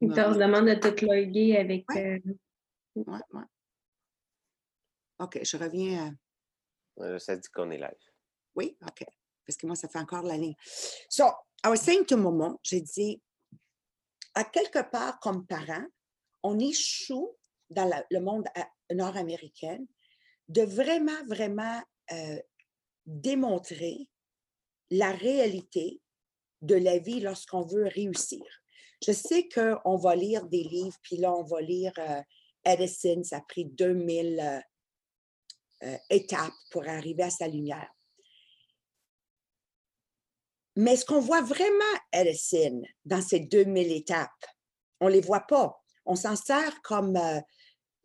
Il te demande de te loguer avec. Ouais. Ouais, ouais. OK, je reviens. Euh, ça dit qu'on est live. Oui, OK. Parce que moi, ça fait encore la ligne. So, I was saying to Momo, j'ai dit, à quelque part, comme parent, on échoue dans le monde nord-américain de vraiment, vraiment euh, démontrer la réalité de la vie lorsqu'on veut réussir. Je sais qu'on va lire des livres, puis là, on va lire euh, Edison, ça a pris 2000 euh, euh, étapes pour arriver à sa lumière. Mais est-ce qu'on voit vraiment Edison dans ces 2000 étapes? On ne les voit pas. On s'en sert comme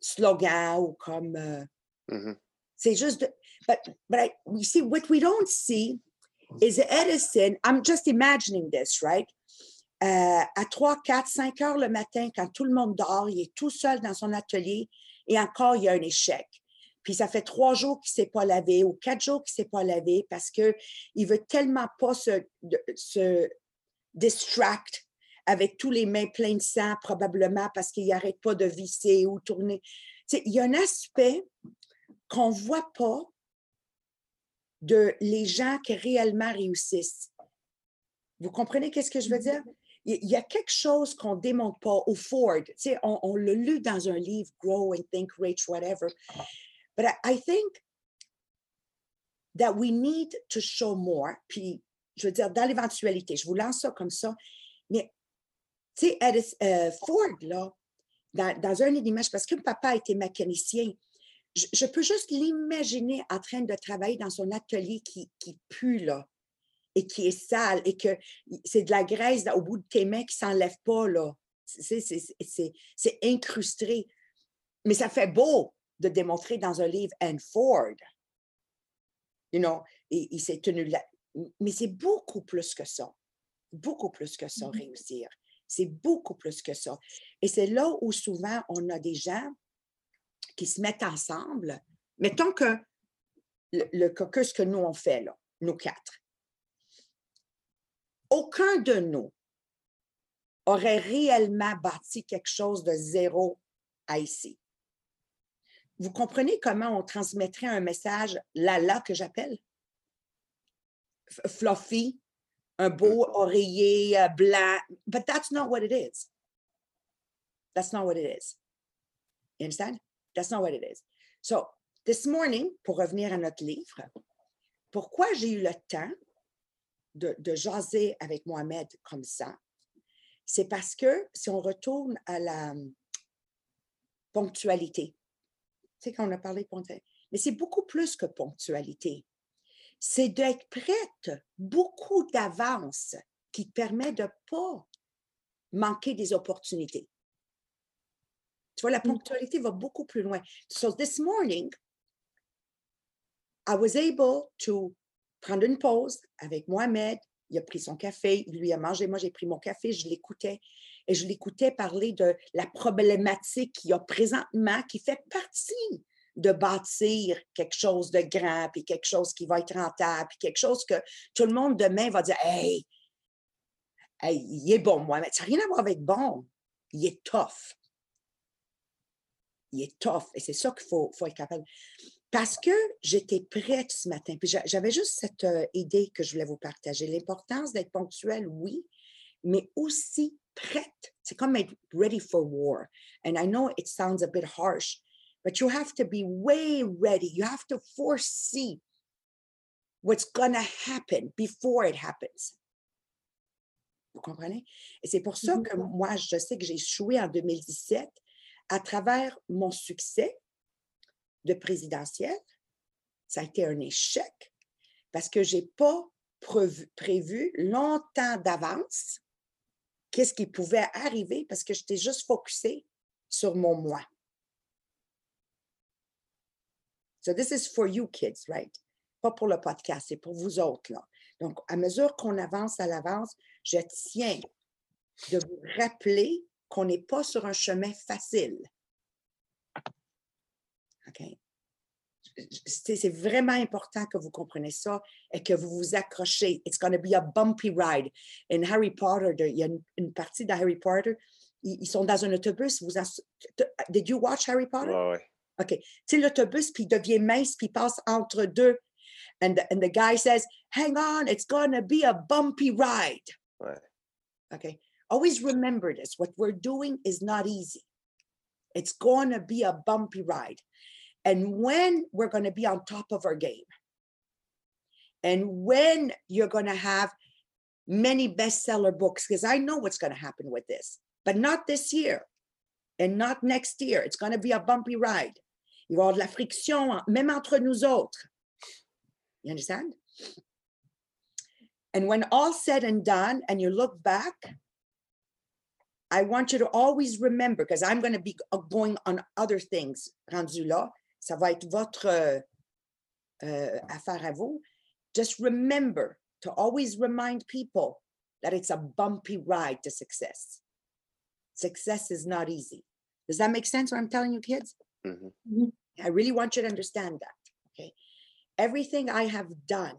slogan ou comme. Mhm. C'est juste. De, but, but I, you see, what we don't see is Edison. I'm just imagining this, right? Euh, à 3, 4, 5 heures le matin, quand tout le monde dort, il est tout seul dans son atelier et encore, il y a un échec. Puis ça fait trois jours qu'il ne s'est pas lavé ou quatre jours qu'il ne s'est pas lavé parce qu'il ne veut tellement pas se, se distract avec tous les mains pleines de sang, probablement parce qu'il n'arrête pas de visser ou tourner. il y a un aspect qu'on ne voit pas de les gens qui réellement réussissent. Vous comprenez qu'est-ce que je veux dire? Il y a quelque chose qu'on ne démontre pas au Ford. on, on l'a lu dans un livre, Grow and Think Rich, whatever. But I, think that we need to show more. Puis, je veux dire, dans l'éventualité, je vous lance ça comme ça. Mais, tu sais, euh, Ford, là, dans, dans un image, parce que papa était mécanicien, je, peux juste l'imaginer en train de travailler dans son atelier qui, qui pue, là, et qui est sale, et que c'est de la graisse au bout de tes mains qui ne s'enlève pas, là. C'est incrusté. Mais ça fait beau de démontrer dans un livre and Ford. You know, il, s'est tenu là. Mais c'est beaucoup plus que ça. Beaucoup plus que ça, mm-hmm. réussir. C'est beaucoup plus que ça. Et c'est là où souvent on a des gens qui se mettent ensemble. Mettons que le, caucus que nous on fait, là, nous quatre, aucun de nous aurait réellement bâti quelque chose de zéro à ici. Vous comprenez comment on transmettrait un message là-là que j'appelle? Fluffy, un beau oreiller euh, blanc. But that's not what it is. That's not what it is. You understand? That's not what it is. So, this morning, pour revenir à notre livre, pourquoi j'ai eu le temps de, de jaser avec Mohamed comme ça? C'est parce que si on retourne à la hum, ponctualité, tu sais, quand on a parlé de ponctualité, mais c'est beaucoup plus que ponctualité. C'est d'être prête beaucoup d'avance qui te permet de ne pas manquer des opportunités. Tu vois, la mmh. ponctualité va beaucoup plus loin. So this morning, I was able to prendre une pause avec Mohamed. Il a pris son café, il lui a mangé. Moi, j'ai pris mon café, je l'écoutais. Et je l'écoutais parler de la problématique qu'il y a présentement, qui fait partie de bâtir quelque chose de grand, puis quelque chose qui va être rentable, puis quelque chose que tout le monde demain va dire Hey, hey il est bon, Mohamed. Ça n'a rien à voir avec bon. Il est tough il est tough. Et c'est ça qu'il faut, faut, être capable. Parce que j'étais prête ce matin, puis j'avais juste cette euh, idée que je voulais vous partager. L'importance d'être ponctuel, oui, mais aussi prête. C'est comme être ready for war. And I know it sounds a bit harsh, but you have to be way ready. You have to foresee what's going to happen before it happens. Vous comprenez? Et c'est pour ça mm-hmm. que moi, je sais que j'ai échoué en 2017 à travers mon succès de présidentiel, ça a été un échec parce que je n'ai pas prévu, longtemps d'avance qu'est-ce qui pouvait arriver parce que j'étais juste focusée sur mon moi. So this is for you kids, right? Pas pour le podcast, c'est pour vous autres. Là. Donc, à mesure qu'on avance à l'avance, je tiens de vous rappeler qu'on n'est pas sur un chemin facile. OK? c'est vraiment important que vous compreniez ça et que vous vous accrochez. It's going to be a bumpy ride. In Harry Potter, il y a une, une partie de Harry Potter, ils, ils sont dans un autobus. Vous Did you watch Harry Potter? Ouais, ouais. OK. Tu l'autobus, puis il devient mince, puis il passe entre deux. And the, and the guy says, hang on, it's going to be a bumpy ride. Ouais. Okay. Always remember this. What we're doing is not easy. It's going to be a bumpy ride. And when we're going to be on top of our game, and when you're going to have many bestseller books, because I know what's going to happen with this, but not this year and not next year. It's going to be a bumpy ride. Il va y avoir de la friction, même entre nous autres. You understand? And when all said and done, and you look back, I want you to always remember, because I'm going to be uh, going on other things, rendu là, ça va être votre euh, euh, affaire à vous. Just remember to always remind people that it's a bumpy ride to success. Success is not easy. Does that make sense what I'm telling you, kids? Mhm. I really want you to understand that. Okay. Everything I have done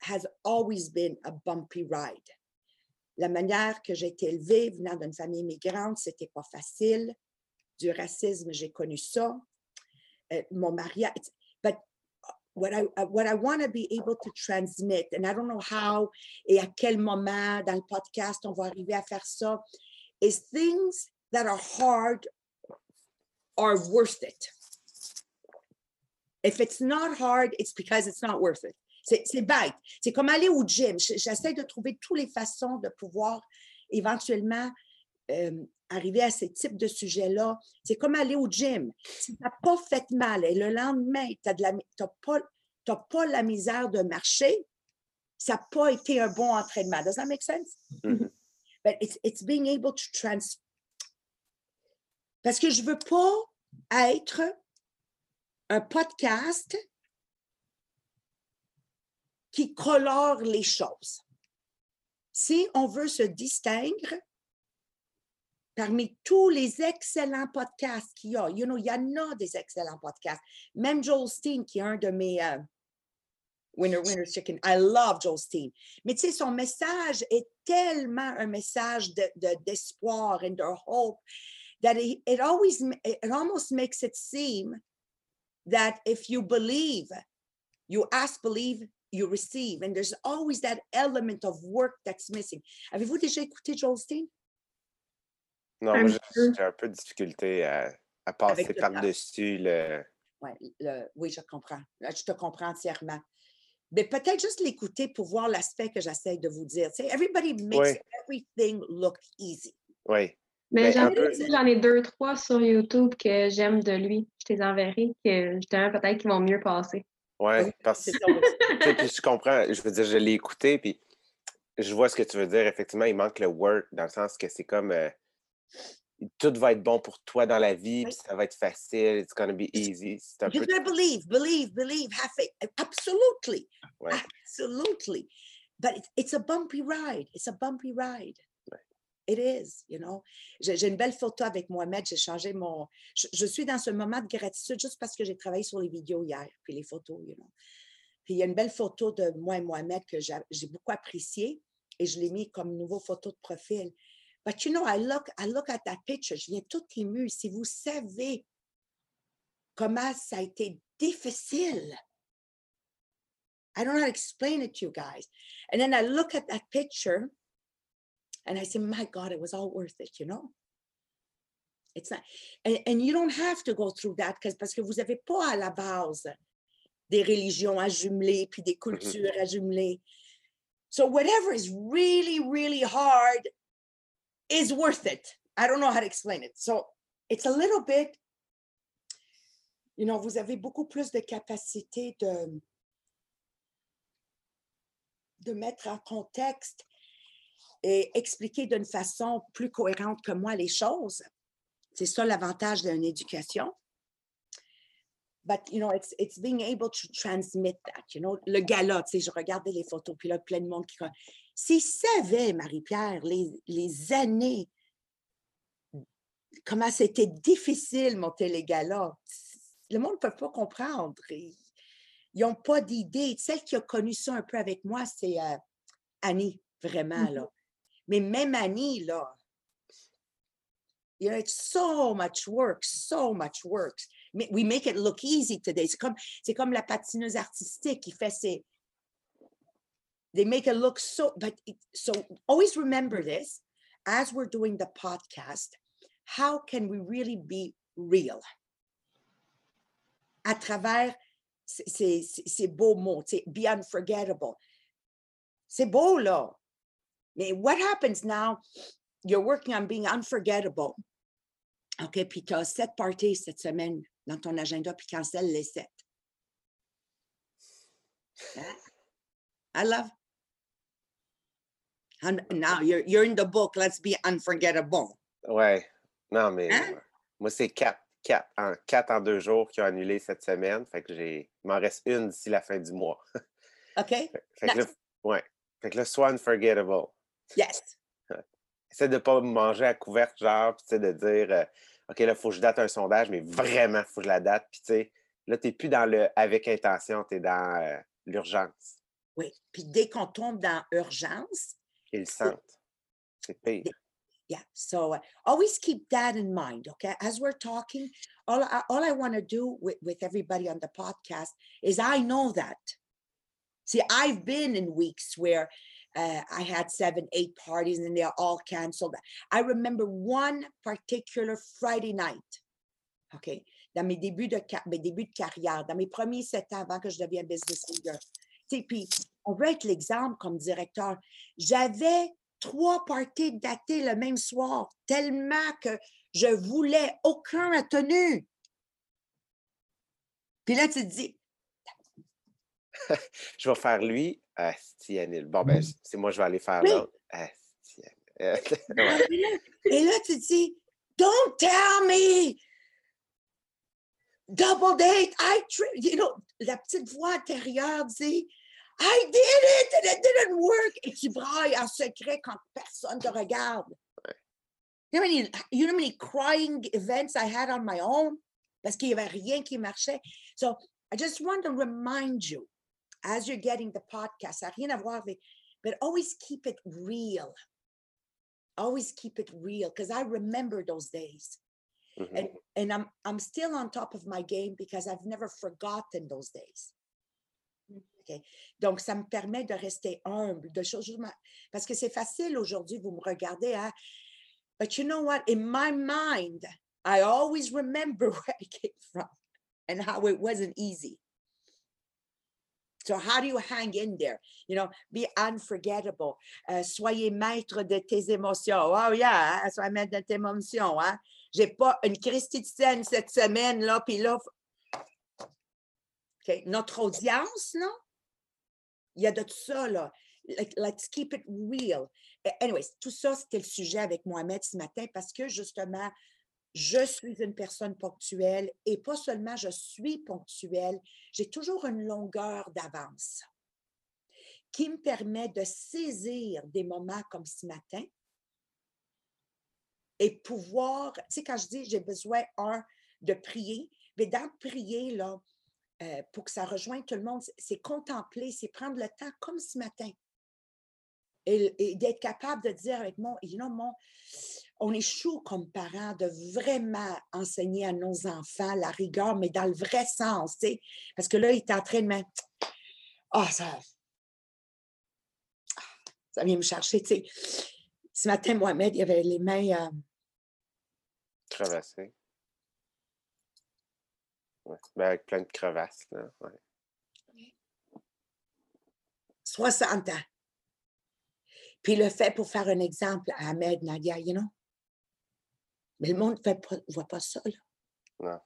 has always been a bumpy ride. La manière que j'ai été élevée, venant d'une famille immigrante, c'était pas facile. Du racisme, j'ai connu ça. Euh, mon mariage. But uh, what I uh, what I want to be able to transmit, and I don't know how et à quel moment dans le podcast on va arriver à faire ça, is things that are hard are worth it. If it's not hard, it's because it's not worth it. C'est bête. C'est comme aller au gym. J'essaie de trouver toutes les façons de pouvoir éventuellement euh, arriver à ce type de sujet-là. C'est comme aller au gym. Si tu n'as pas fait mal et le lendemain, tu n'as pas, pas la misère de marcher, ça n'a pas été un bon entraînement. Does that make sense? Mhm. But it's, it's being able to trans... Parce que je ne veux pas être un podcast qui colore les choses. Si on veut se distinguer parmi tous les excellents podcasts qu'il y a, you know, il y en a des excellents podcasts. Même Joel Steen, qui est un de mes euh, Winner, Winner Chicken, I love Joel Steen. Mais tu sais, son message est tellement un message de- de- d'espoir and de hope that it, it always, it almost makes it seem that if you believe, you ask, believe, you receive. And there's always that element of work that's missing. Avez-vous déjà écouté Joel Steen? Non, Un moi, j'ai un peu de difficulté à, à passer par-dessus le. Ouais, le- oui, je comprends. Là, Je te comprends entièrement. Mais peut-être juste l'écouter pour voir l'aspect que j'essaie de vous dire. Tu sais, everybody makes everything look easy. Oui. Mais Ben, j'en peu. ai deux, trois sur YouTube que j'aime de lui. Je te les enverrai, que justement, peut-être qu'ils vont mieux passer. Ouais, Oui, parce que je comprends, je veux dire, je l'ai écouté, puis je vois ce que tu veux dire. Effectivement, il manque le work, dans le sens que c'est comme euh, tout va être bon pour toi dans la vie, puis ça va être facile, it's gonna be easy. Un You peu. believe, believe, believe, have faith. Absolutely. Ouais. Absolutely. But it's, it's a bumpy ride. It's a bumpy ride. It is, you know? J'ai une belle photo avec Mohamed. J'ai changé mon. Je, je suis dans ce moment de gratitude juste parce que j'ai travaillé sur les vidéos hier, puis les photos, you know? Puis il y a une belle photo de moi et Mohamed que j'a- j'ai beaucoup appréciée et je l'ai mis comme nouveau photo de profil. But you know, I look, I look at that picture, je viens tout émue. Si vous savez comment ça a été difficile. I don't know how to explain it to you guys. And then I look at that picture and I say, my God, it was all worth it, you know? It's not, and, and you don't have to go through that because parce que vous n'avez pas à la base des religions à jumeler puis des mm-hmm. cultures à jumeler. So whatever is really, really hard is worth it. I don't know how to explain it. So it's a little bit, you know, vous avez beaucoup plus de capacité de, de mettre en contexte et expliquer d'une façon plus cohérente que moi les choses. C'est ça l'avantage d'une éducation. But, you know, it's, it's being able to transmit that, you know. Le gala, tu sais, je regardais les photos, puis là, plein de monde qui... S'ils savaient, Marie-Pierre, les, les années, comment c'était difficile monter les galas, le monde ne peut pas comprendre. Ils n'ont pas d'idée. Celle qui a connu ça un peu avec moi, c'est euh, Annie, vraiment, Mhm. là. Mais même Annie, là, you know, it's so much work, so much work. We make it look easy today. C'est comme, c'est comme la patineuse artistique qui fait ses... They make it look so... But it, so always remember this, as we're doing the podcast, how can we really be real? À travers ces, ces- beaux mots, be unforgettable. C'est beau, là. Mais what happens now? You're working on being unforgettable. OK, puis tu as sept parties cette semaine dans ton agenda, puis cancelle les sept. I love. And now you're, you're in the book. Let's be unforgettable. Ouais. Non, mais Hein? ouais. moi, c'est quatre, quatre, en, quatre en deux jours qui ont annulé cette semaine. Fait que j'ai. Il m'en reste une d'ici la fin du mois. OK? Fait que là, ouais. Fait que là, sois unforgettable. Yes. Essaie de ne pas manger à couverte, genre, puis tu sais, de dire euh, OK, là, il faut que je date un sondage, mais vraiment, il faut que je la date. Puis tu sais, là, tu n'es plus dans le avec intention, tu es dans euh, l'urgence. Oui. Puis dès qu'on tombe dans urgence, Ils sentent. C'est pire. Yeah. So uh, always keep that in mind. Okay. As we're talking, all I, all I want to do with, with everybody on the podcast is I know that. See, I've been in weeks where uh, I had seven, eight parties and they're all canceled. I remember one particular Friday night. Okay. Dans mes débuts de, mes débuts de carrière, dans mes premiers sept ans avant que je devienne business leader. Tu sais, puis on veut être l'exemple comme directeur. J'avais trois parties datées le même soir, tellement que je voulais aucun a tenu. Puis là, tu te dis, Je vais faire lui. Asti. Bon, ben, c'est moi, je vais aller faire Oui. l'autre. Et là, tu te dis, don't tell me. Double date, I, you know, la petite voix intérieure dit, I did it and it didn't work. Et tu brailles en secret quand personne te regarde. You know, how many, you know how many crying events I had on my own? Parce qu'il n'y avait rien qui marchait. So I just want to remind you, as you're getting the podcast, ça n'a rien à voir avec, but always keep it real. Always keep it real because I remember those days. Mhm. And and I'm I'm still on top of my game because I've never forgotten those days. Donc, ça me permet de rester humble, de ma- Parce que c'est facile aujourd'hui, vous me regardez, hein? But you know what? In my mind, I always remember where I came from and how it wasn't easy. So how do you hang in there? You know, be unforgettable. Euh, soyez maître de tes émotions. Oh yeah, hein, soyez maître de tes émotions. Hein? J'ai pas une scène cette semaine, là, puis là. f- OK, Notre audience, là, il y a de tout ça, là. Let's keep it real. Anyways, tout ça, c'était le sujet avec Mohamed ce matin parce que justement, je suis une personne ponctuelle et pas seulement je suis ponctuelle, j'ai toujours une longueur d'avance qui me permet de saisir des moments comme ce matin et pouvoir, tu sais, quand je dis j'ai besoin, un, de prier, mais dans prier, là, euh, pour que ça rejoigne tout le monde, c'est- contempler, c'est prendre le temps comme ce matin. Et, d'être capable de dire avec mon, know, mon, on échoue comme parents de vraiment enseigner à nos enfants la rigueur, mais dans le vrai sens, tu sais. Parce que là, il est en train de me. Ah, ça. Ça vient me chercher, tu sais. Ce matin, Mohamed, il avait les mains. euh, Crevassé. Ouais. Ben, avec plein de crevasses, là. Ouais. 60 ans. Puis le fait pour faire un exemple à Ahmed, Nadia, you know? Mais le monde ne voit pas ça, là. Non.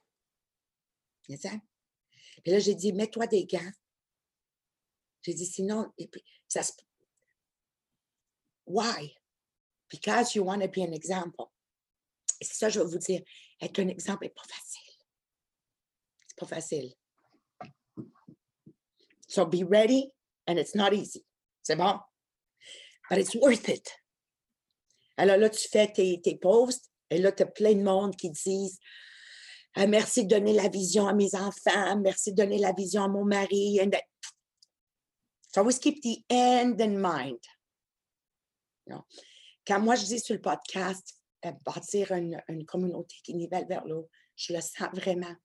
Puis là, j'ai dit, mets-toi des gants. J'ai dit, sinon, et puis, ça se... Why? Because you want to be an example. Et c'est ça, je vais vous dire, être un exemple n'est pas facile. Pas facile. So be ready, and it's not easy. C'est bon? But it's worth it. Alors là, tu fais tes, tes posts, et là, tu as plein de monde qui disent Ah, merci de donner la vision à mes enfants. Merci de donner la vision à mon mari. So always keep the end in mind. Quand moi, je dis sur le podcast, euh, bâtir une, une communauté qui nivelle vers l'eau, je le sens vraiment.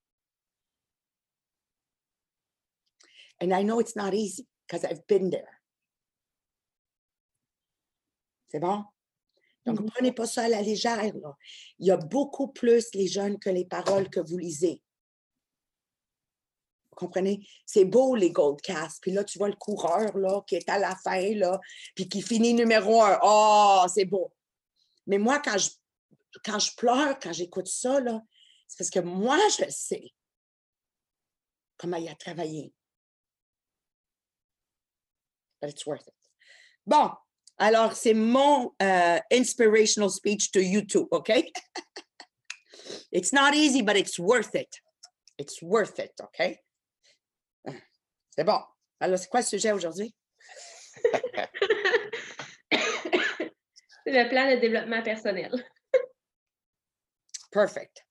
And I know it's not easy because I've been there. C'est bon? Donc, Mhm. prenez pas ça à la légère. là. Il y a beaucoup plus les jeunes que les paroles que vous lisez. Vous comprenez? C'est beau, les Gold Cast. Puis là, tu vois le coureur là, qui est à la fin, là, puis qui finit numéro un. Oh, c'est beau. Mais moi, quand je, quand je pleure, quand j'écoute ça, là, c'est parce que moi, je sais comment il a travaillé. But it's worth it. Bon, alors c'est mon euh, inspirational speech to YouTube, OK? it's not easy, but it's worth it. It's worth it, OK? C'est bon. Alors, c'est quoi le sujet aujourd'hui? C'est le plan de développement personnel. Perfect.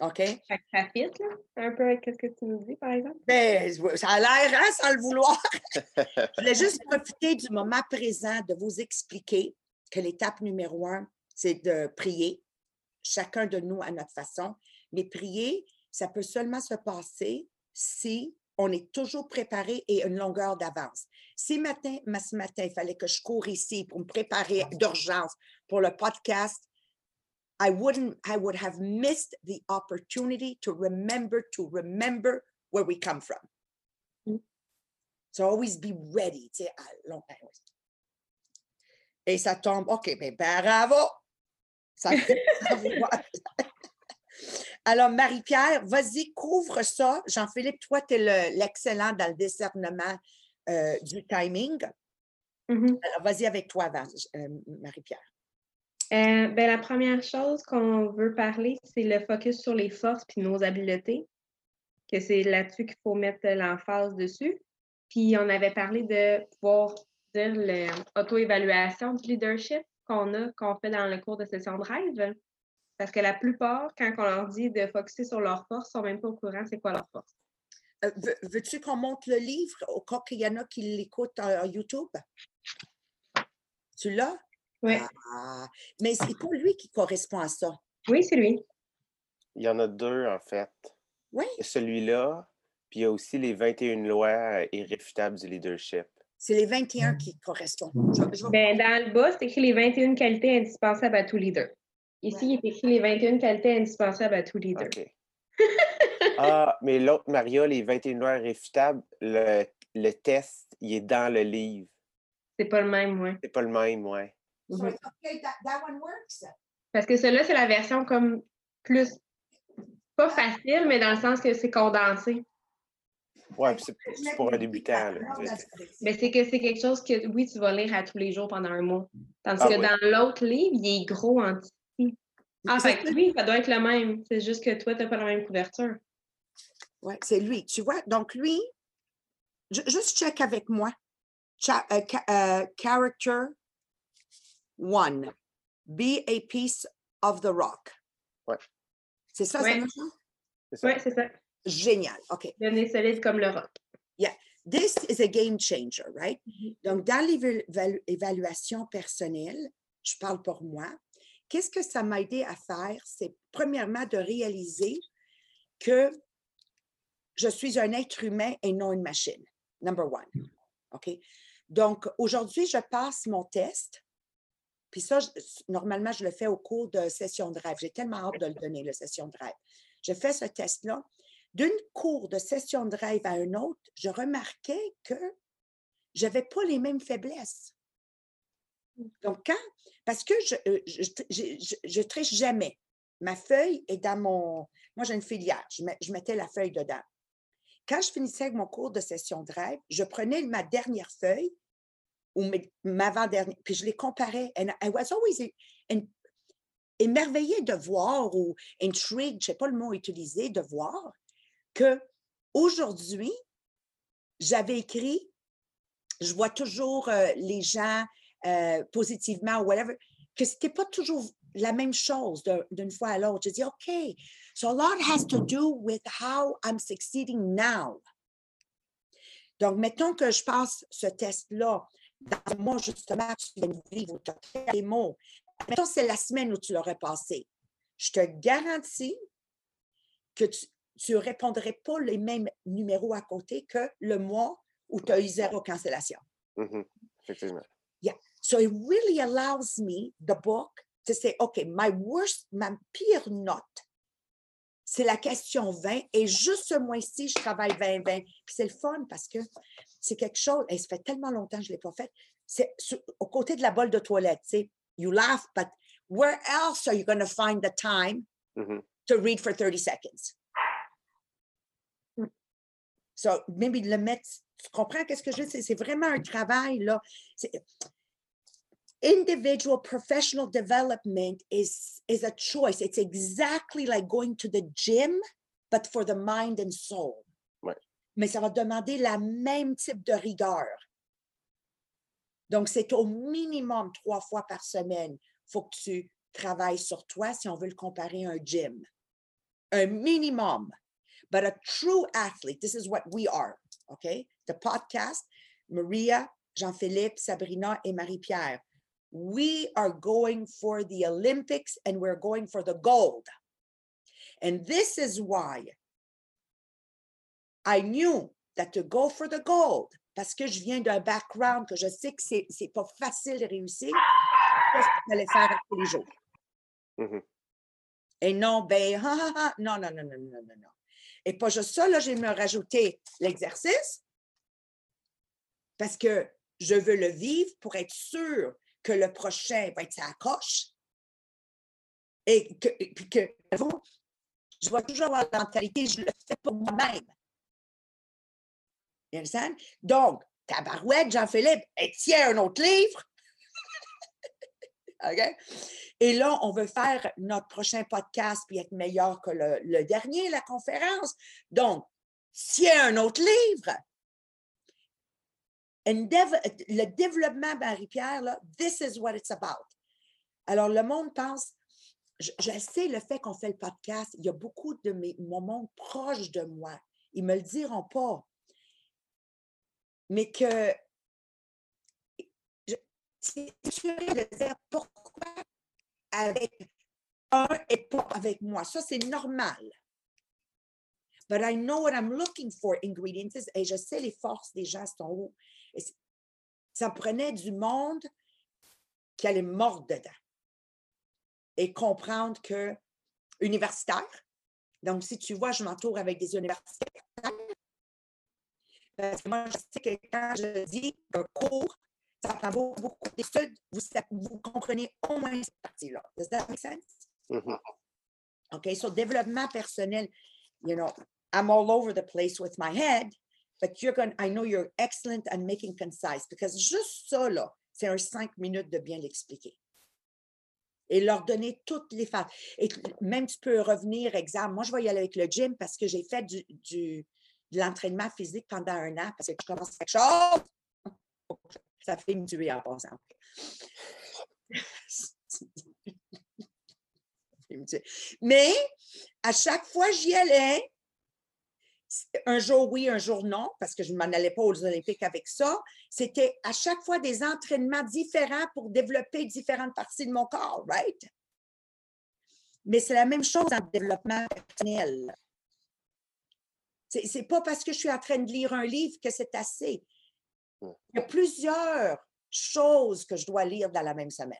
OK? Fait que ça fit, là, un peu avec ce que tu nous dis, par exemple. Ben, ça a l'air, hein, sans le vouloir. Je voulais juste profiter du moment présent de vous expliquer que l'étape numéro un, c'est de prier, chacun de nous à notre façon. Mais prier, ça peut seulement se passer si on est toujours préparé et une longueur d'avance. Si matin, ma- ce matin, il fallait que je cours ici pour me préparer d'urgence pour le podcast, I wouldn't, I would have missed the opportunity to remember, to remember where we come from. Mm. So always be ready, tu sais, à long terme. Et ça tombe, OK, mais bravo! Ça. Alors, Marie-Pierre, vas-y, couvre ça. Jean-Philippe, toi, tu es l'excellent dans le discernement euh, du timing. Mhm. Alors, vas-y avec toi euh, Marie-Pierre. Euh, ben, la première chose qu'on veut parler, c'est le focus sur les forces puis nos habiletés, que c'est là-dessus qu'il faut mettre l'emphase dessus. Puis on avait parlé de pouvoir dire l'auto-évaluation du leadership qu'on a, qu'on fait dans le cours de session de rêve. Parce que la plupart, quand on leur dit de focuser sur leurs forces, sont même pas au courant c'est quoi leurs forces. Euh, veux- Veux-tu qu'on monte le livre au cas qu'il y en a qui l'écoutent en, en YouTube? Tu l'as? Oui, Ah, mais c'est pas lui qui correspond à ça. oui c'est lui. Il y en a deux, en fait. Oui, Il y a Celui-là, puis il y a aussi les 21 lois euh, irréfutables du leadership. c'est les 21 qui correspondent. Je je Ben, dans le bas, c'est écrit les 21 qualités indispensables à tout leader. Ici, il est écrit les 21 qualités indispensables à tout leader. OK. ah, mais l'autre, Maria, les 21 lois irréfutables, le, le test, il est dans le livre. C'est pas le même, moi. C'est pas le même, ouais. So Mhm. it's okay, that, that one works. Parce que celui-là, c'est la version comme plus, pas facile, mais dans le sens que c'est condensé. Ouais, puis c'est pour un débutant. Là. Mais c'est que c'est quelque chose que, oui, tu vas lire à tous les jours pendant un mois. Tandis Ah que oui. dans l'autre livre, il est gros en petit. En fait, oui, ça doit être le même. C'est juste que toi, tu n'as pas la même couverture. Ouais, c'est lui. Tu vois, donc lui, ju- juste check avec moi. Cha- euh, ca- euh, character one. Be a piece of the rock. Ouais. C'est ça, Ouais. ça. Oui, c'est ça. Génial. OK. Devenir solide comme le roc. This is a game changer, right? Mhm. Donc, dans l'évaluation personnelle, je parle pour moi, qu'est-ce que ça m'a aidé à faire? C'est premièrement de réaliser que je suis un être humain et non une machine. Number one. OK? Donc, aujourd'hui, je passe mon test. Puis ça, normalement, je le fais au cours de session de rêve. J'ai tellement hâte de le donner, la session de rêve. Je fais ce test-là. D'une cours de session de rêve à un autre, je remarquais que je n'avais pas les mêmes faiblesses. Donc, quand, parce que je ne je triche jamais. Ma feuille est dans mon. Moi, j'ai une filière. Je, je mettais la feuille dedans. Quand je finissais avec mon cours de session de rêve, je prenais ma dernière feuille ou ma avant-dernière, puis je les comparais. And I was always émerveillée de voir ou intrigued, je ne sais pas le mot utilisé, de voir que aujourd'hui, j'avais écrit, je vois toujours euh, les gens euh, positivement ou whatever, que ce n'était pas toujours la même chose d'un- d'une fois à l'autre. Je dis, OK, so a lot has to do with how I'm succeeding now. Donc, mettons que je passe ce test-là dans un mois, justement, tu viens de vivre où tu as fait les mots. Mettons, c'est la semaine où tu l'aurais passé. Je te garantis que tu ne répondrais pas les mêmes numéros à côté que le mois où tu as eu zéro cancellation. Mhm. Effectivement. So it really allows me, the book, to say, OK, my worst, ma pire note, c'est la question 20. Et juste ce mois-ci, je travaille 20-20. Puis c'est le fun parce que c'est quelque chose, et ça fait tellement longtemps que je ne l'ai pas fait. C'est au côté de la bolle de toilette, tu sais. You laugh, but where else are you going to find the time Mhm. to read for 30 seconds? Mm. So, maybe le mettre, tu comprends qu'est-ce que je veux dire? C'est- C'est vraiment un travail, là. Individual professional development is is a choice. It's exactly like going to the gym, but for the mind and soul. Ouais. Mais ça va demander la même type de rigueur. Donc, c'est au minimum trois fois par semaine. Faut que tu travailles sur toi si on veut le comparer à un gym. Un minimum. But a true athlete, this is what we are, okay? The podcast, Maria, Jean-Philippe, Sabrina, et Marie-Pierre. We are going for the Olympics and we're going for the gold. And this is why I knew that to go for the gold, parce que je viens d'un background que je sais que c'est c'est pas facile de réussir, qu'est-ce que j'allais faire tous les jours? Mhm. Et non, ben, ah, ah, ah, non, non, non, non, non, non, non. Et pas juste ça, là, j'ai me rajouter l'exercice parce que je veux le vivre pour être sûr que le prochain va être sa coche. Et que, puis que, vous, je vais toujours avoir la mentalité, je le fais pour moi-même. Donc, tabarouette, Jean-Philippe, tiens un autre livre. OK? Et là, on veut faire notre prochain podcast puis être meilleur que le dernier, la conférence. Donc, tiens un autre livre. Le développement, Marie-Pierre, this is what it's about. Alors, le monde pense, je, sais le fait qu'on fait le podcast, il y a beaucoup de mes, mon monde proche de moi. Ils ne me le diront pas. Mais que c'est de dire pourquoi avec un et pas avec moi. Ça, c'est normal. But I know what I'm looking for ingredients et je sais les forces des gens sont où. Et ça me prenait du monde qui allait mordre dedans et comprendre que universitaire. Donc, si tu vois, je m'entoure avec des universitaires. Parce que moi, je sais que quand je dis un cours, ça prend beaucoup, beaucoup d'études, vous, comprenez au moins cette partie-là. Does that make sense? Mhm. Okay, so développement personnel, you know, I'm all over the place with my head, but you're going, I know you're excellent at making concise because juste ça, là, c'est un cinq minutes de bien l'expliquer. Et leur donner toutes les phases. Et même tu peux revenir, exemple, moi je vais y aller avec le gym parce que j'ai fait du, de l'entraînement physique pendant un an parce que je commence quelque chose. Ça fait me tuer en passant. Mais à chaque fois, j'y allais. Un jour oui, un jour non, parce que je ne m'en allais pas aux Olympiques avec ça. C'était à chaque fois des entraînements différents pour développer différentes parties de mon corps, right? Mais c'est la même chose en développement personnel. C'est pas parce que je suis en train de lire un livre que c'est assez. Mm. Il y a plusieurs choses que je dois lire dans la même semaine.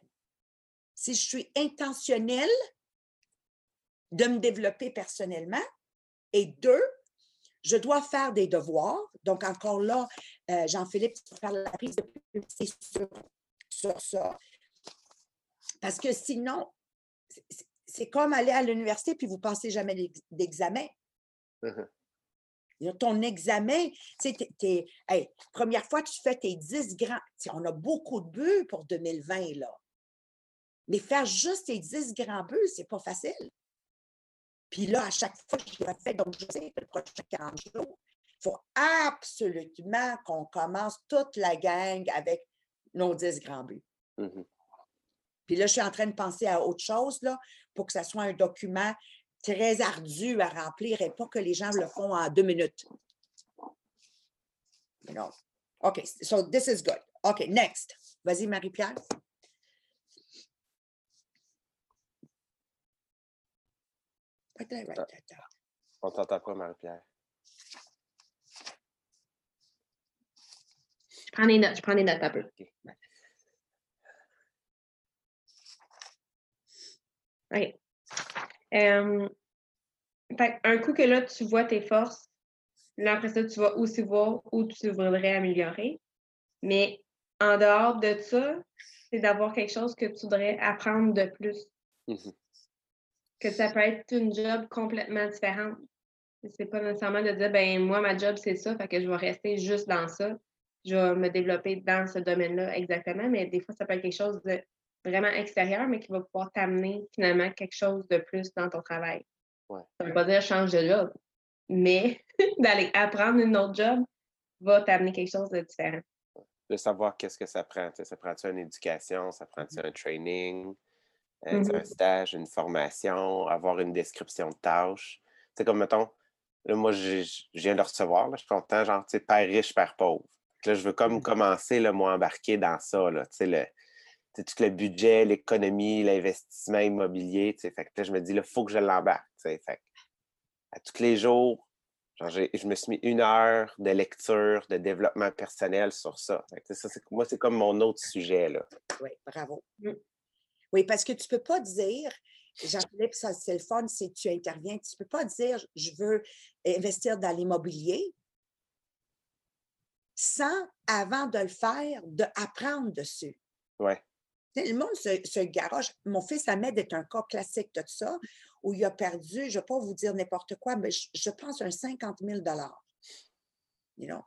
Si je suis intentionnelle de me développer personnellement, et deux, je dois faire des devoirs. Donc, encore là, euh, Jean-Philippe, tu faire la prise de publicité sur, sur ça. Parce que sinon, c'est- comme aller à l'université puis vous passez jamais d'examen. Know, Ton examen, tu sais, hey, première fois que tu fais tes 10 grands, on a beaucoup de buts pour 2020, là. Mais faire juste tes 10 grands buts, c'est pas facile. Puis là, à chaque fois que je le fais, donc je sais que le prochain 40 jours, il faut absolument qu'on commence toute la gang avec nos 10 grands buts. Mhm. Puis là, je suis en train de penser à autre chose, là, pour que ça soit un document très ardu à remplir et pas que les gens le font en deux minutes. You know. OK, so this is good. OK, next. Vas-y, Marie-Pierre. On t'entend pas, Marie-Pierre. Je prends des notes, je prends des notes un peu. OK. OK. Fait un coup que là, tu vois tes forces, là, après ça, tu vas aussi voir où tu voudrais améliorer. Mais en dehors de ça, c'est d'avoir quelque chose que tu voudrais apprendre de plus. Mhm. Que ça peut être une job complètement différente. C'est pas nécessairement de dire, ben moi, ma job, c'est ça, fait que je vais rester juste dans ça. Je vais me développer dans ce domaine-là exactement, mais des fois, ça peut être quelque chose de vraiment extérieur, mais qui va pouvoir t'amener finalement quelque chose de plus dans ton travail. Ouais. Ça ne veut pas dire change de job, mais d'aller apprendre une autre job va t'amener quelque chose de différent. De savoir qu'est-ce que ça prend. Ça prend-tu une éducation, ça prend-tu un training, euh, sais, un stage, une formation, avoir une description de tâches. C'est comme, mettons, là, moi, je viens de recevoir, là, je suis content, genre, tu sais, père riche, père pauvre. Là, je veux comme commencer, là, moi, embarquer dans ça, là, tu sais, le, tout le budget, l'économie, l'investissement immobilier, tu sais, fait que là, je me dis, là, il faut que je l'embarque, tu sais, fait que à tous les jours, genre, je me suis mis une heure de lecture, de développement personnel sur ça. Fait que, ça moi, c'est comme mon autre sujet, là. Oui, bravo. Oui, parce que tu ne peux pas dire, Jean-Philippe, ça c'est le fun, que tu interviens, tu ne peux pas dire je veux investir dans l'immobilier sans, avant de le faire, d'apprendre dessus. Sais, Le monde se, se garoche. Mon fils Ahmed est un cas classique de ça, où il a perdu, je ne vais pas vous dire n'importe quoi, mais je, je pense un 50 000 you know?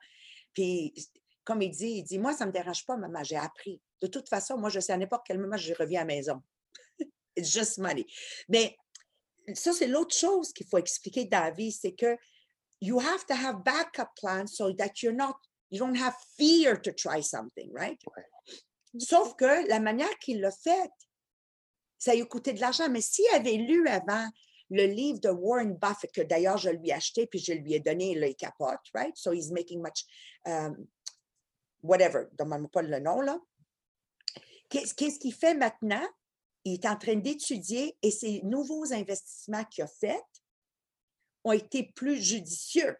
Puis, comme il dit, il dit, moi, ça ne me dérange pas, maman, j'ai appris. De toute façon, moi, je sais à n'importe quel moment, je reviens à la maison. It's just money. Mais ça, c'est l'autre chose qu'il faut expliquer dans la vie, c'est que you have to have backup plans so that you're not, you don't have fear to try something, right? Sauf que la manière qu'il l'a fait, ça lui a coûté de l'argent. Mais s'il avait lu avant le livre de Warren Buffett, que d'ailleurs je lui ai acheté puis je lui ai donné, là, il capote, right? So he's making much, um, whatever, demande-moi pas le nom, là. Qu'est-ce qu'il fait maintenant? Il est en train d'étudier et ces nouveaux investissements qu'il a faits ont été plus judicieux.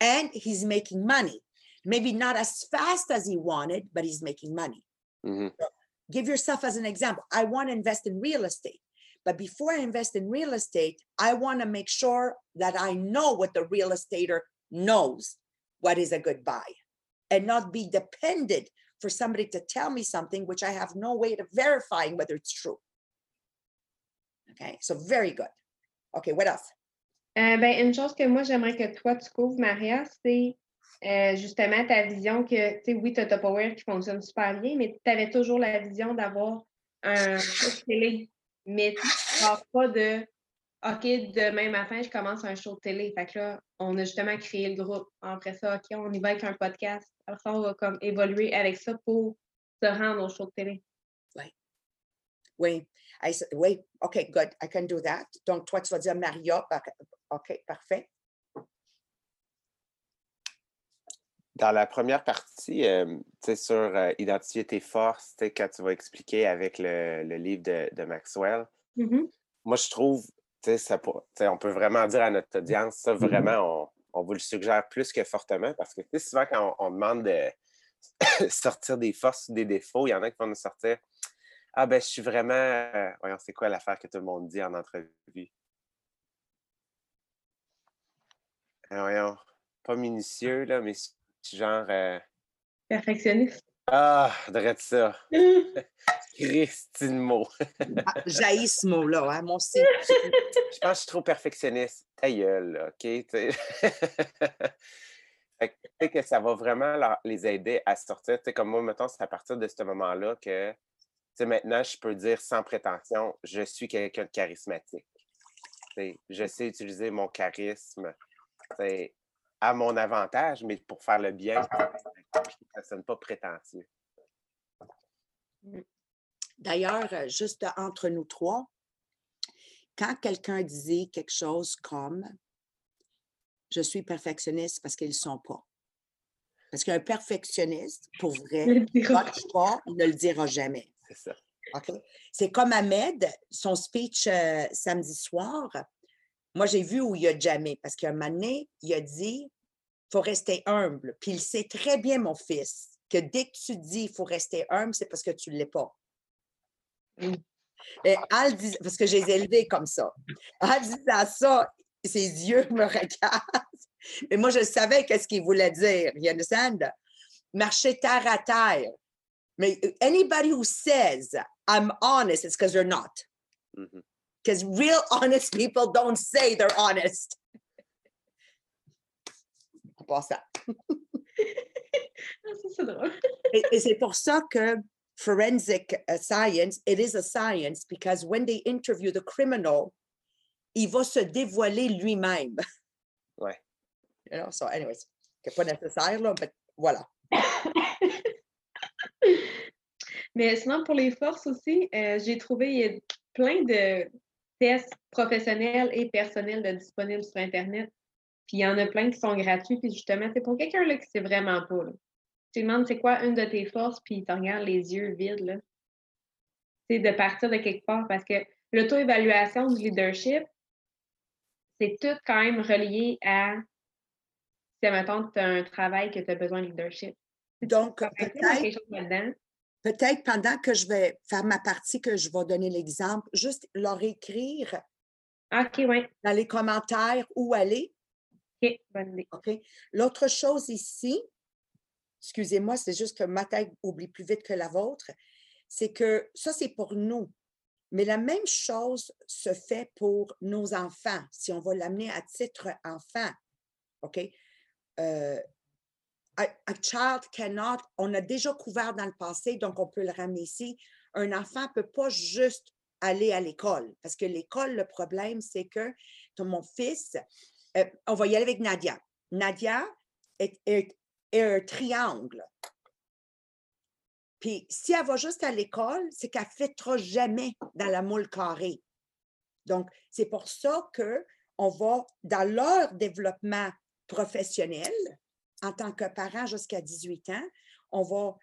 And he's making money. Maybe not as fast as he wanted, but he's making money. Mhm. Give yourself as an example. I want to invest in real estate. But before I invest in real estate, I want to make sure that I know what the real estater knows what is a good buy and not be dependent for somebody to tell me something which I have no way of verifying whether it's true. Okay, so very good. Okay, what else? Euh, ben, une chose que moi, j'aimerais que toi, tu couvres, Maria, c'est euh, justement ta vision que, tu sais, oui, tu as Tupperware qui fonctionne super bien, mais tu avais toujours la vision d'avoir un show de télé. Mais tu pars pas de OK, demain matin, je commence un show de télé. Fait que là, on a justement créé le groupe. Après ça, OK, on y va avec un podcast. Après ça, on va comme évoluer avec ça pour se rendre au show de télé. Oui, I s- oui, OK, good, I can do that. Donc, toi, tu vas dire Maria, OK, parfait. Dans la première partie, euh, tu sais, sur euh, identifier tes forces, tu sais, quand tu vas expliquer avec le, le livre de, de Maxwell, Mhm. moi, je trouve, tu sais, ça pour- tu sais, on peut vraiment dire à notre audience, ça, vraiment, on, on vous le suggère plus que fortement parce que, tu sais, souvent, quand on, on demande de sortir des forces ou des défauts, il y en a qui vont nous sortir Ah, ben, je suis vraiment. euh, voyons, c'est quoi l'affaire que tout le monde dit en entrevue? Euh, voyons, pas minutieux, là, mais genre. euh, Perfectionniste. Ah, de ça. Christine mot. Ah, ce mot-là, hein, mon aussi. Je pense que je suis trop perfectionniste. Ta gueule, OK? Fait que, que ça va vraiment leur- les aider à sortir. Tu sais, comme moi, mettons, c'est à partir de ce moment-là que, maintenant, je peux dire sans prétention, je suis quelqu'un de charismatique. Tu sais, je sais utiliser mon charisme à mon avantage, mais pour faire le bien, ça ne sonne pas prétentieux. D'ailleurs, euh, juste entre nous trois, quand quelqu'un disait quelque chose comme je suis perfectionniste parce qu'ils ne sont pas. Parce qu'un perfectionniste, pour vrai, ne pas, ne le dira jamais. C'est ça. OK? C'est comme Ahmed, son speech euh, samedi soir. Moi, j'ai vu où il a jamais, parce qu'un moment donné, il a dit il faut rester humble. Puis il sait très bien, mon fils, que dès que tu dis il faut rester humble, c'est parce que tu ne l'es pas. Mm. Et dis- parce que je les ai élevés comme ça. En disant ça, ses yeux me regardent. Mais moi, je savais qu'est-ce qu'il voulait dire. You understand? Marcher terre à terre. Mais anybody who says I'm honest, it's because they're not. Because real honest people don't say they're honest. On passe à- Ah, ça, c'est drôle. Et, et c'est pour ça que forensic uh, science, it is a science because when they interview the criminal, il va se dévoiler lui-même. Ouais. You know, so anyways, c'est pas nécessaire, là, mais voilà. Mais sinon, pour les forces aussi, euh, j'ai trouvé il y a plein de tests professionnels et personnels de disponibles sur Internet. Puis il y en a plein qui sont gratuits. Puis justement, c'est pour quelqu'un là, qui sait vraiment pas. Là. Tu demandes c'est quoi une de tes forces, puis il te regarde les yeux vides. Là. C'est de partir de quelque part parce que l'auto-évaluation du leadership, c'est tout quand même relié à si, mettons, tu as un travail que tu as besoin de leadership. Donc, peut-être peut-être pendant que je vais faire ma partie, que je vais donner l'exemple, juste leur écrire Ah, oui. dans les commentaires où aller. OK, bonne idée. OK? L'autre chose ici, excusez-moi, c'est juste que ma tête oublie plus vite que la vôtre, c'est que ça, c'est pour nous. Mais la même chose se fait pour nos enfants, si on va l'amener à titre enfant. OK? Euh, a, child cannot, on a déjà couvert dans le passé, donc on peut le ramener ici. Un enfant ne peut pas juste aller à l'école, parce que l'école, le problème, c'est que mon fils, euh, on va y aller avec Nadia. Nadia est- un triangle. Puis si elle va juste à l'école, c'est qu'elle ne fêtera jamais dans la moule carrée. Donc, c'est pour ça qu'on va, dans leur développement professionnel, en tant que parent jusqu'à 18 ans, on va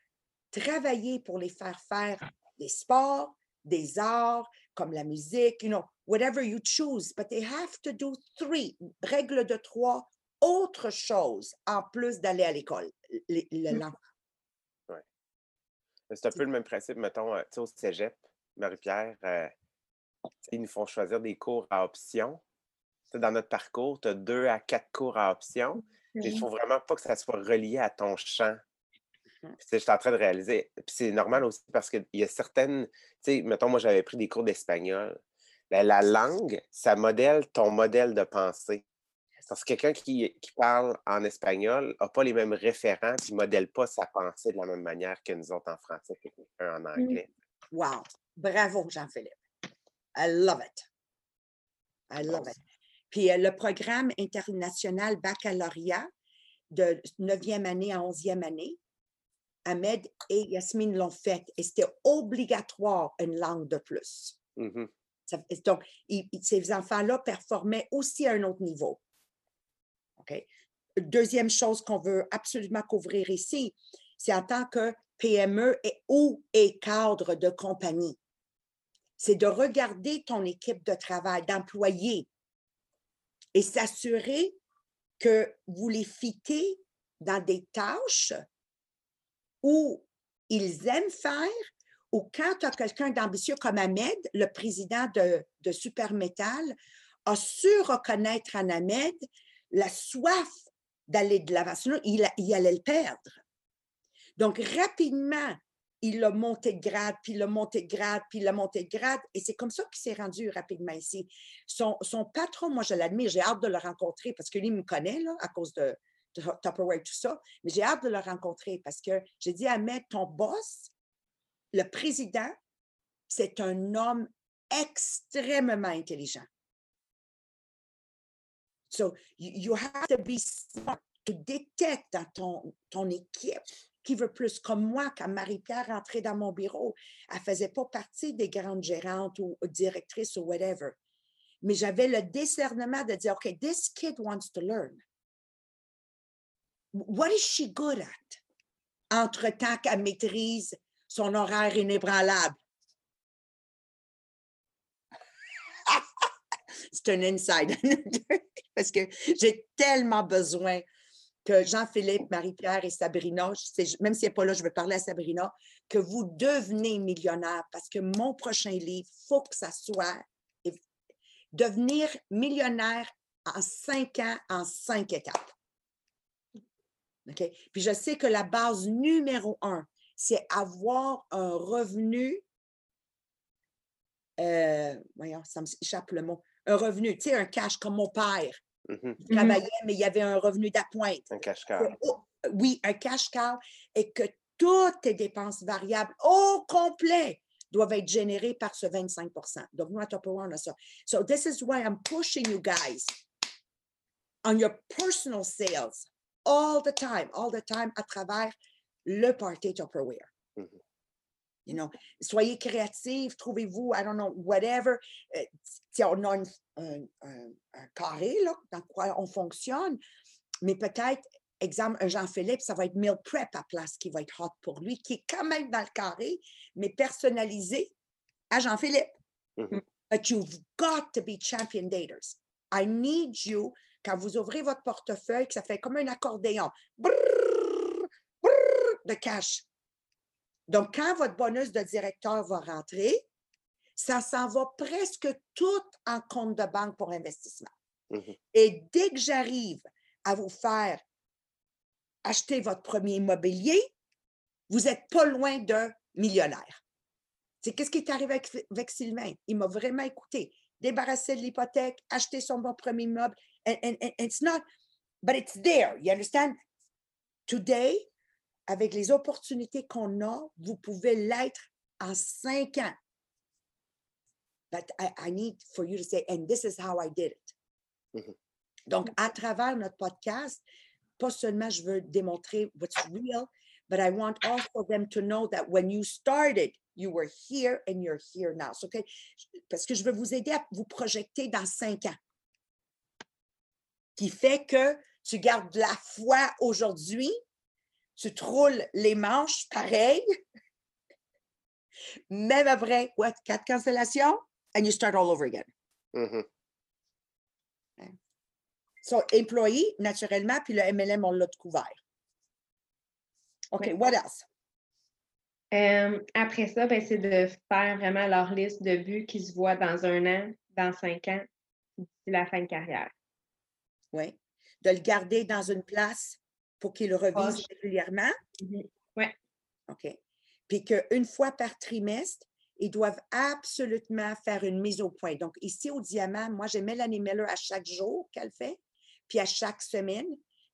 travailler pour les faire faire des sports, des arts, comme la musique, you know, whatever you choose, but they have to do three, règle de trois, autre chose en plus d'aller à l'école. le- le- Mm. l'enfant. C'est un peu le même principe, mettons, euh, tu sais, au cégep, Marie-Pierre, euh, ils nous font choisir des cours à option. Dans notre parcours, tu as deux à quatre cours à option, mais il ne faut vraiment pas que ça soit relié à ton champ. Sais, je suis en train de réaliser. Puis c'est normal aussi parce qu'il y a certaines. Tu sais, mettons, moi, j'avais pris des cours d'espagnol. Ben, la langue, ça modèle ton modèle de pensée. Parce que quelqu'un qui, qui parle en espagnol n'a pas les mêmes référents, puis ne modèle pas sa pensée de la même manière que nous autres en français, que quelqu'un en anglais. Wow. Bravo, Jean-Philippe. I love it. I love it. Puis euh, le programme international baccalauréat de 9e année à 11e année, Ahmed et Yasmine l'ont fait et c'était obligatoire une langue de plus. Mhm. Ça- et donc, ces enfants-là performaient aussi à un autre niveau. Deuxième chose qu'on veut absolument couvrir ici, c'est en tant que PME et, ou et cadre de compagnie. C'est de regarder ton équipe de travail, d'employés et s'assurer que vous les fitez dans des tâches où ils aiment faire ou quand tu as quelqu'un d'ambitieux comme Ahmed, le président de, de Supermétal, a su reconnaître en Ahmed la soif d'aller de l'avant. Sinon, il, a- allait le perdre. Donc, rapidement, il l'a monté de grade, puis il l'a monté de grade, puis il l'a monté de grade. Et c'est comme ça qu'il s'est rendu rapidement ici. Son, patron, moi, je l'admire, j'ai hâte de le rencontrer parce que lui me connaît à cause de, de Tupperware, tout ça. Mais j'ai hâte de le rencontrer parce que j'ai dit à ton boss, le président, c'est un homme extrêmement intelligent. So, you, have to be smart to detect dans ton, équipe qui veut plus? Comme moi, quand Marie-Pierre rentrait dans mon bureau, elle ne faisait pas partie des grandes gérantes ou directrices ou whatever. Mais j'avais le discernement de dire, OK, this kid wants to learn. What is she good at? Entre-temps qu'elle maîtrise son horaire inébranlable. C'est un inside parce que j'ai tellement besoin que Jean-Philippe, Marie-Pierre et Sabrina, même si elle n'est pas là, je veux parler à Sabrina, que vous devenez millionnaire parce que mon prochain livre, il faut que ça soit devenir millionnaire en cinq ans, en cinq étapes. OK? Puis je sais que la base numéro un, c'est avoir un revenu, euh, voyons, ça m'échappe le mot, un revenu, tu sais, un cash comme mon père. Mhm. Il travaillait, mais il y avait un revenu d'appointe. Un cash-cow. Oh, oui, un cash cow et que toutes tes dépenses variables au complet doivent être générées par ce 25% Donc, nous, à Tupperware, on a ça. So, this is why I'm pushing you guys on your personal sales all the time, all the time à travers le party Tupperware. Mhm. You know, soyez créatifs, trouvez-vous, I don't know, whatever. Euh, on a une- un, un- un carré là, dans quoi on fonctionne, mais peut-être, exemple, un Jean-Philippe, ça va être meal prep à place qui va être hot pour lui, qui est quand même dans le carré, mais personnalisé à Jean-Philippe. Mhm. But you've got to be champion daters. I need you, quand vous ouvrez votre portefeuille, que ça fait comme un accordéon. Brrr, brrr, de cash. Donc, quand votre bonus de directeur va rentrer, ça s'en va presque tout en compte de banque pour investissement. Mhm. Et dès que j'arrive à vous faire acheter votre premier immobilier, vous n'êtes pas loin d'un millionnaire. C'est qu'est-ce qui est arrivé avec, avec Sylvain? Il m'a vraiment écouté. Débarrasser de l'hypothèque, acheter son bon premier immeuble. And, and- and it's not, but it's there. You understand? Today, avec les opportunités qu'on a, vous pouvez l'être en cinq ans. But I, I need for you to say, and this is how I did it. Mhm. Donc, à travers notre podcast, pas seulement je veux démontrer what's real, but I want also them to know that when you started, you were here and you're here now. So, okay? Parce que je veux vous aider à vous projeter dans cinq ans. Qui fait que tu gardes de la foi aujourd'hui, tu te roules les manches pareil, même après, what, quatre cancellations, and you start all over again. Mhm. So, employé, naturellement, puis le MLM, on l'a couvert. OK, Oui. what else? Euh, après ça, ben, c'est de faire vraiment leur liste de buts qui se voient dans un an, dans cinq ans, d'ici la fin de carrière. Oui. De le garder dans une place pour qu'il le revise Proche. régulièrement. Mhm. Ouais. OK. Puis qu'une fois par trimestre, ils doivent absolument faire une mise au point. Donc, ici au Diamant, moi, j'ai Mélanie Miller à chaque jour qu'elle fait, puis à chaque semaine,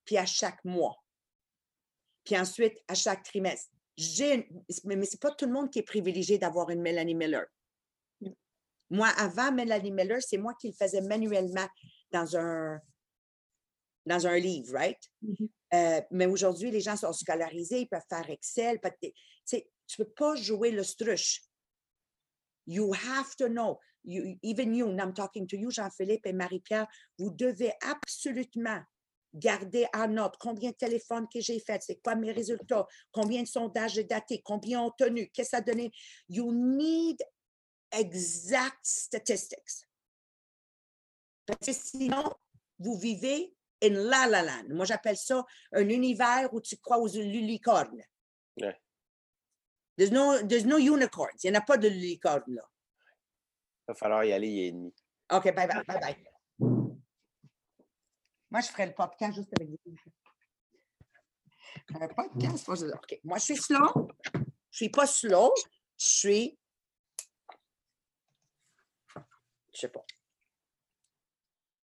puis à chaque mois. Puis ensuite, à chaque trimestre. J'ai une- Mais, mais ce n'est pas tout le monde qui est privilégié d'avoir une Mélanie Miller. Mm. Moi, avant Mélanie Miller, c'est moi qui le faisais manuellement dans un, dans un livre, right? Mhm. Euh, mais aujourd'hui, les gens sont scolarisés, ils peuvent faire Excel. Tu ne peux pas jouer le struche. You have to know. You, even you, and I'm talking to you, Jean-Philippe et Marie-Pierre, vous devez absolument garder en note combien de téléphones que j'ai fait, c'est quoi mes résultats, combien de sondages j'ai datés, combien ont tenu, qu'est-ce que ça a donné. You need exact statistics. Parce que sinon, vous vivez in la la land. Moi, j'appelle ça un univers où tu crois aux licornes. Ouais. There's no, there's no unicorns. Il n'y en a pas de licornes là. Il va falloir y aller, il est demi. OK, bye bye, bye bye. Moi, je ferais le podcast juste avec vous. Un podcast, que je- OK. Moi, je suis slow. Je suis pas slow. Je suis. Je sais pas.